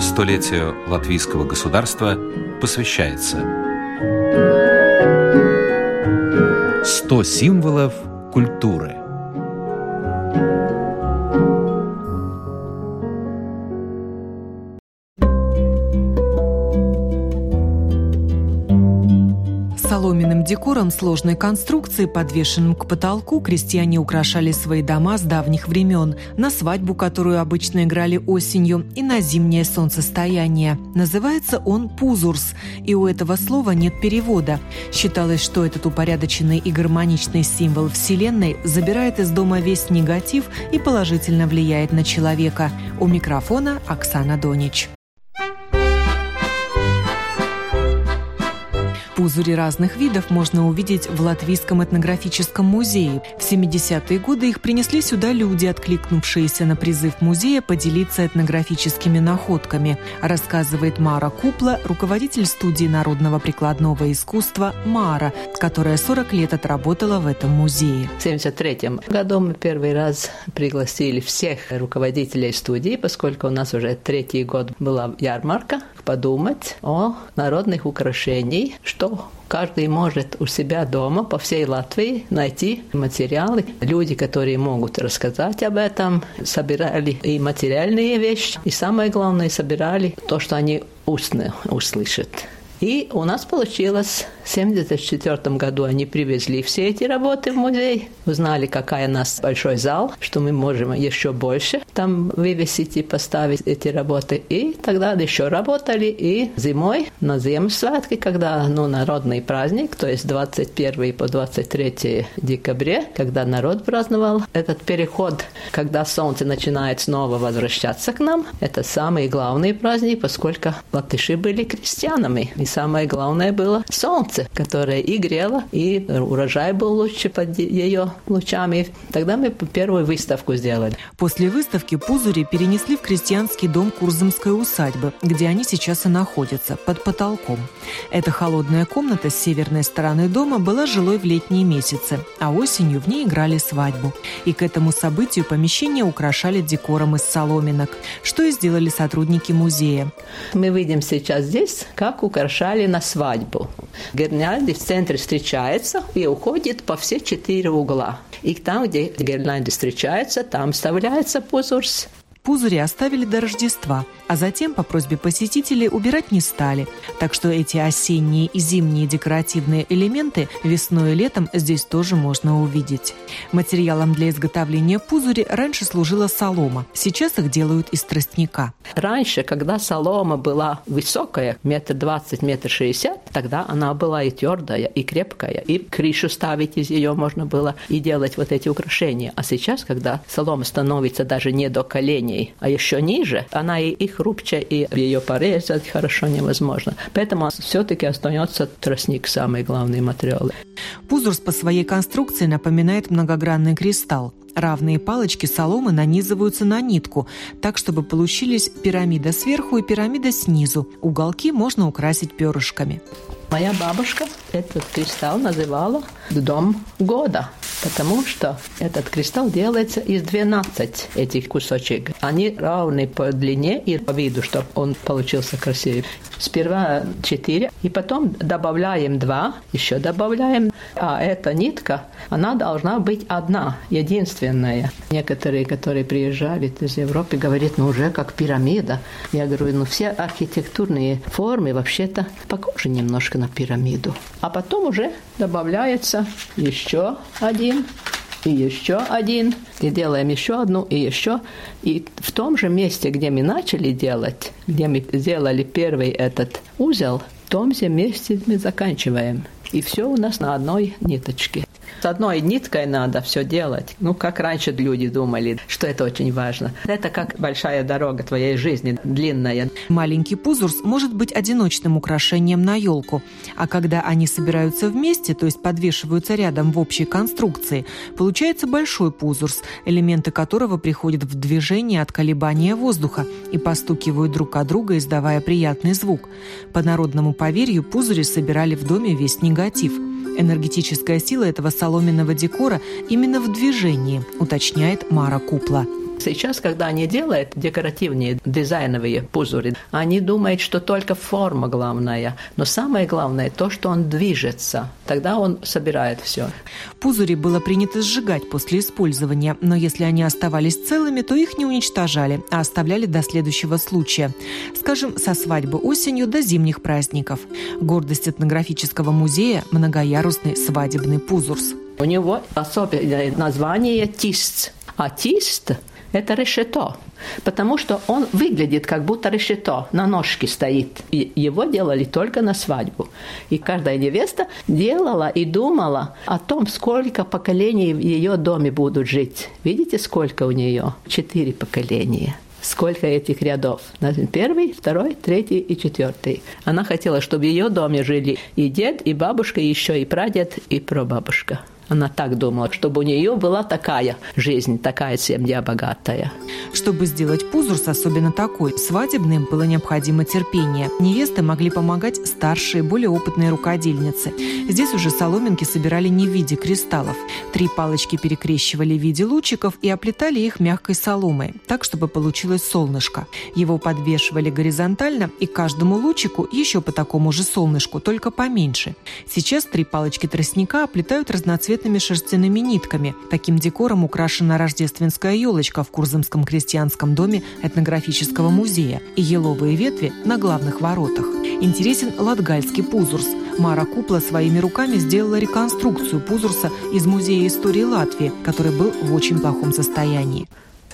Столетию латвийского государства посвящается 100 символов культуры – Соломенным декором сложной конструкции, подвешенным к потолку, крестьяне украшали свои дома с давних времен, на свадьбу, которую обычно играли осенью, и на зимнее солнцестояние. Называется он «пузурс», и у этого слова нет перевода. Считалось, что этот упорядоченный и гармоничный символ Вселенной забирает из дома весь негатив и положительно влияет на человека. У микрофона Оксана Донич. Пузыри разных видов можно увидеть в Латвийском этнографическом музее. В 70-е годы их принесли сюда люди, откликнувшиеся на призыв музея поделиться этнографическими находками, рассказывает Мара Купла, руководитель студии народного прикладного искусства «Мара», которая 40 лет отработала в этом музее. В 1973 году мы первый раз пригласили всех руководителей студии, поскольку у нас уже третий год была ярмарка, подумать о народных украшениях, что каждый может у себя дома по всей Латвии найти материалы. Люди, которые могут рассказать об этом, собирали и материальные вещи, и самое главное, собирали то, что они устно услышат. И у нас получилось 1974 году они привезли все эти работы в музей, узнали, какая у нас большой зал, что мы можем еще больше там вывесить и поставить эти работы. И тогда еще работали. И зимой на Земсвятке, когда ну, народный праздник, то есть 21 по 23 декабря, когда народ праздновал этот переход, когда солнце начинает снова возвращаться к нам, это самый главный праздник, поскольку латыши были крестьянами. И самое главное было солнце солнце, которое и грело, и урожай был лучше под ее лучами. Тогда мы первую выставку сделали. После выставки Пузыри перенесли в крестьянский дом Курзамской усадьбы, где они сейчас и находятся, под потолком. Эта холодная комната с северной стороны дома была жилой в летние месяцы, а осенью в ней играли свадьбу. И к этому событию помещение украшали декором из соломинок, что и сделали сотрудники музея. Мы видим сейчас здесь, как украшали на свадьбу гирлянды в центре встречается и уходит по все четыре угла. И там, где гирлянды встречаются, там вставляется пузырь Пузыри оставили до Рождества, а затем по просьбе посетителей убирать не стали. Так что эти осенние и зимние декоративные элементы весной и летом здесь тоже можно увидеть. Материалом для изготовления пузыри раньше служила солома. Сейчас их делают из тростника. Раньше, когда солома была высокая, метр двадцать, метр шестьдесят, тогда она была и твердая, и крепкая, и крышу ставить из ее можно было, и делать вот эти украшения. А сейчас, когда солома становится даже не до коленей, ней, а еще ниже, она и, и хрупче, и ее порезать хорошо невозможно. Поэтому все-таки остается тростник самый главный материал. Пузурс по своей конструкции напоминает многогранный кристалл. Равные палочки соломы нанизываются на нитку, так чтобы получились пирамида сверху и пирамида снизу. Уголки можно украсить перышками. Моя бабушка этот кристалл называла «дом года», потому что этот кристалл делается из 12 этих кусочек. Они равны по длине и по виду, чтобы он получился красивый. Сперва 4, и потом добавляем 2, еще добавляем. А эта нитка, она должна быть одна, единственная. Некоторые, которые приезжали из Европы, говорят, ну уже как пирамида. Я говорю, ну все архитектурные формы вообще-то похожи немножко на пирамиду. А потом уже добавляется еще один и еще один, и делаем еще одну, и еще. И в том же месте, где мы начали делать, где мы сделали первый этот узел, в том же месте мы заканчиваем. И все у нас на одной ниточке. С одной ниткой надо все делать. Ну, как раньше люди думали, что это очень важно. Это как большая дорога твоей жизни, длинная. Маленький пузурс может быть одиночным украшением на елку. А когда они собираются вместе, то есть подвешиваются рядом в общей конструкции, получается большой пузурс, элементы которого приходят в движение от колебания воздуха и постукивают друг от друга, издавая приятный звук. По народному поверью, пузыри собирали в доме весь негатив – Энергетическая сила этого соломенного декора именно в движении, уточняет Мара Купла. Сейчас, когда они делают декоративные дизайновые пузыри, они думают, что только форма главная, но самое главное то, что он движется. Тогда он собирает все. Пузыри было принято сжигать после использования, но если они оставались целыми, то их не уничтожали, а оставляли до следующего случая. Скажем, со свадьбы осенью до зимних праздников. Гордость этнографического музея – многоярусный свадебный пузурс. У него особенное название «тист». А «тист» – это решето, потому что он выглядит как будто решето, на ножке стоит. И его делали только на свадьбу. И каждая невеста делала и думала о том, сколько поколений в ее доме будут жить. Видите, сколько у нее? Четыре поколения сколько этих рядов. Первый, второй, третий и четвертый. Она хотела, чтобы в ее доме жили и дед, и бабушка, и еще и прадед, и прабабушка. Она так думала, чтобы у нее была такая жизнь, такая семья богатая. Чтобы сделать пузурс, особенно такой, свадебным было необходимо терпение. Невесты могли помогать старшие, более опытные рукодельницы. Здесь уже соломинки собирали не в виде кристаллов. Три палочки перекрещивали в виде лучиков и оплетали их мягкой соломой, так, чтобы получилось солнышко. Его подвешивали горизонтально, и каждому лучику еще по такому же солнышку, только поменьше. Сейчас три палочки тростника оплетают разноцветные разноцветными шерстяными нитками. Таким декором украшена рождественская елочка в Курзамском крестьянском доме этнографического музея и еловые ветви на главных воротах. Интересен латгальский пузурс. Мара Купла своими руками сделала реконструкцию пузурса из Музея истории Латвии, который был в очень плохом состоянии.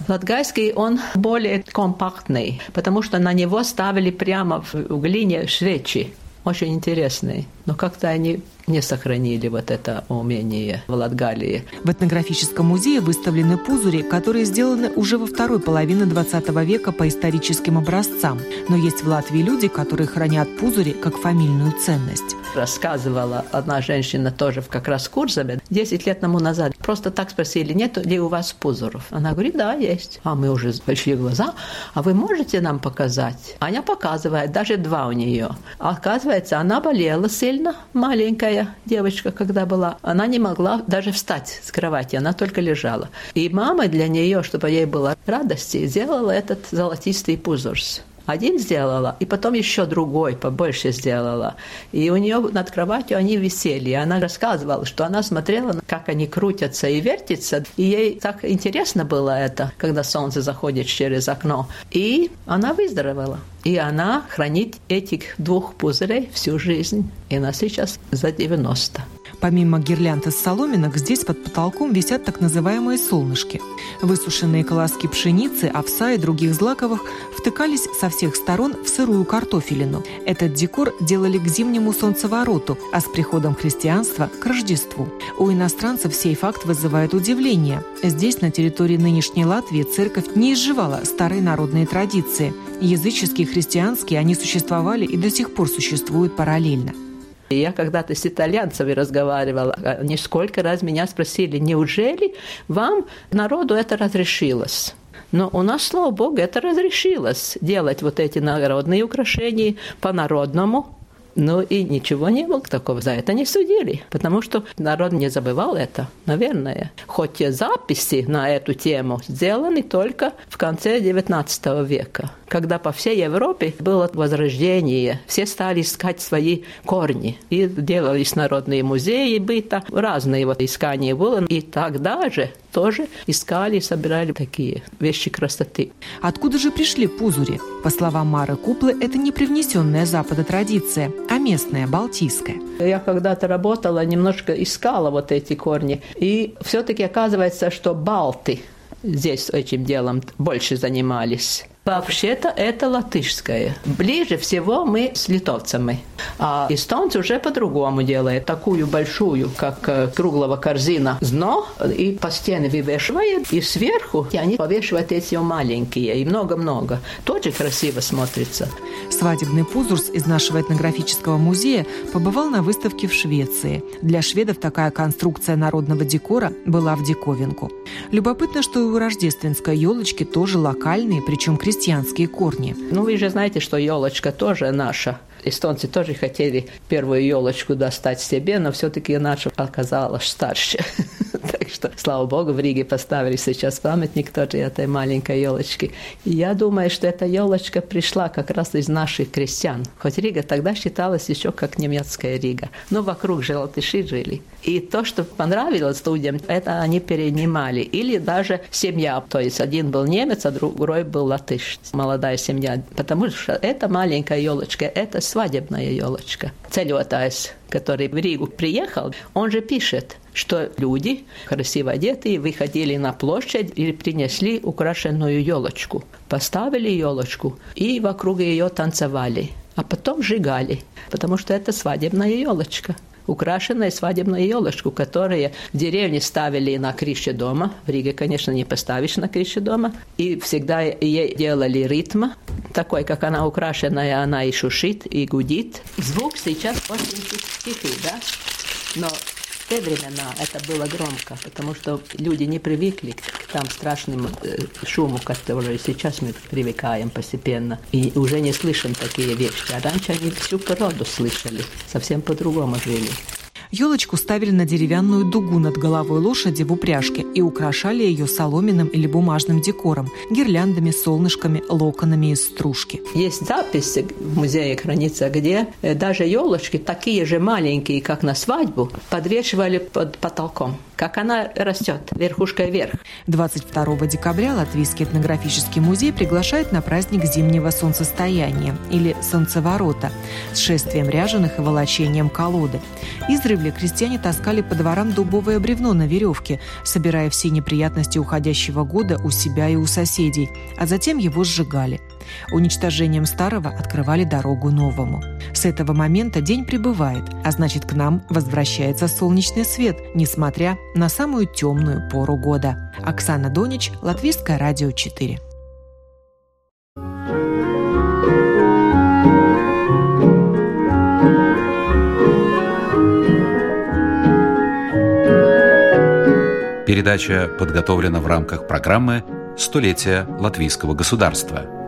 Латгальский, он более компактный, потому что на него ставили прямо в глине свечи. Очень интересный. Но как-то они не сохранили вот это умение в Латгалии. В этнографическом музее выставлены пузыри, которые сделаны уже во второй половине XX века по историческим образцам. Но есть в Латвии люди, которые хранят пузыри как фамильную ценность. Рассказывала одна женщина тоже как раз в Курзаме 10 лет тому назад. Просто так спросили, нет ли у вас пузыров? Она говорит, да, есть. А мы уже большие глаза. А вы можете нам показать? Аня показывает, даже два у нее. Оказывается, она болела сильно, маленькая моя девочка, когда была, она не могла даже встать с кровати, она только лежала. И мама для нее, чтобы ей было радости, сделала этот золотистый пузырь. Один сделала, и потом еще другой побольше сделала. И у нее над кроватью они висели. И она рассказывала, что она смотрела, как они крутятся и вертятся. И ей так интересно было это, когда солнце заходит через окно. И она выздоровела. И она хранит этих двух пузырей всю жизнь. И она сейчас за 90. Помимо гирлянд из соломинок, здесь под потолком висят так называемые солнышки. Высушенные колоски пшеницы, овса и других злаковых втыкались со всех сторон в сырую картофелину. Этот декор делали к зимнему солнцевороту, а с приходом христианства – к Рождеству. У иностранцев сей факт вызывает удивление. Здесь, на территории нынешней Латвии, церковь не изживала старые народные традиции. Языческие и христианские они существовали и до сих пор существуют параллельно. Я когда-то с итальянцами разговаривала. Они сколько раз меня спросили, неужели вам, народу, это разрешилось? Но у нас, слава богу, это разрешилось делать вот эти народные украшения по-народному. Ну и ничего не было такого. За это не судили, потому что народ не забывал это, наверное. Хоть записи на эту тему сделаны только в конце XIX века, когда по всей Европе было возрождение. Все стали искать свои корни. И делались народные музеи быта, разные вот искания было. И тогда же тоже искали и собирали такие вещи красоты. Откуда же пришли пузури? По словам Мары Куплы, это не привнесенная Запада традиция, а местная, балтийская. Я когда-то работала, немножко искала вот эти корни. И все-таки оказывается, что балты здесь этим делом больше занимались. Вообще-то это латышское. Ближе всего мы с литовцами. А эстонцы уже по-другому делают. Такую большую, как э, круглого корзина, дно, и по стене вывешивают, и сверху и они повешивают эти маленькие, и много-много. Тоже красиво смотрится. Свадебный пузурс из нашего этнографического музея побывал на выставке в Швеции. Для шведов такая конструкция народного декора была в диковинку. Любопытно, что и у рождественской елочки тоже локальные, причем крестьянские крестьянские корни. Ну, вы же знаете, что елочка тоже наша. Эстонцы тоже хотели первую елочку достать себе, но все-таки наша оказалась старше. что, слава богу, в Риге поставили сейчас памятник тоже этой маленькой елочки. И я думаю, что эта елочка пришла как раз из наших крестьян. Хоть Рига тогда считалась еще как немецкая Рига, но вокруг же латыши жили. И то, что понравилось людям, это они перенимали. Или даже семья, то есть один был немец, а другой был латыш, молодая семья. Потому что эта маленькая елочка, это свадебная елочка. Целётаясь, который в Ригу приехал, он же пишет, что люди, красиво одетые, выходили на площадь и принесли украшенную елочку. Поставили елочку и вокруг ее танцевали, а потом сжигали, потому что это свадебная елочка украшенная свадебная елочку, которую в деревне ставили на крыше дома. В Риге, конечно, не поставишь на крыше дома. И всегда ей делали ритм, такой, как она украшенная, она и шушит, и гудит. Звук сейчас очень тихий, да? Но те времена это было громко, потому что люди не привыкли к там страшным э, шуму, который сейчас мы привыкаем постепенно. И уже не слышим такие вещи. А раньше они всю природу слышали, совсем по-другому жили. Елочку ставили на деревянную дугу над головой лошади в упряжке и украшали ее соломенным или бумажным декором, гирляндами, солнышками, локонами из стружки. Есть записи в музее хранится, где э, даже елочки такие же маленькие, как на свадьбу, подвешивали под потолком как она растет, верхушкой вверх. 22 декабря Латвийский этнографический музей приглашает на праздник зимнего солнцестояния или солнцеворота с шествием ряженых и волочением колоды. Издревле крестьяне таскали по дворам дубовое бревно на веревке, собирая все неприятности уходящего года у себя и у соседей, а затем его сжигали. Уничтожением старого открывали дорогу новому. С этого момента день прибывает, а значит к нам возвращается солнечный свет, несмотря на самую темную пору года. Оксана Донич, Латвийское радио 4. Передача подготовлена в рамках программы «Столетие латвийского государства».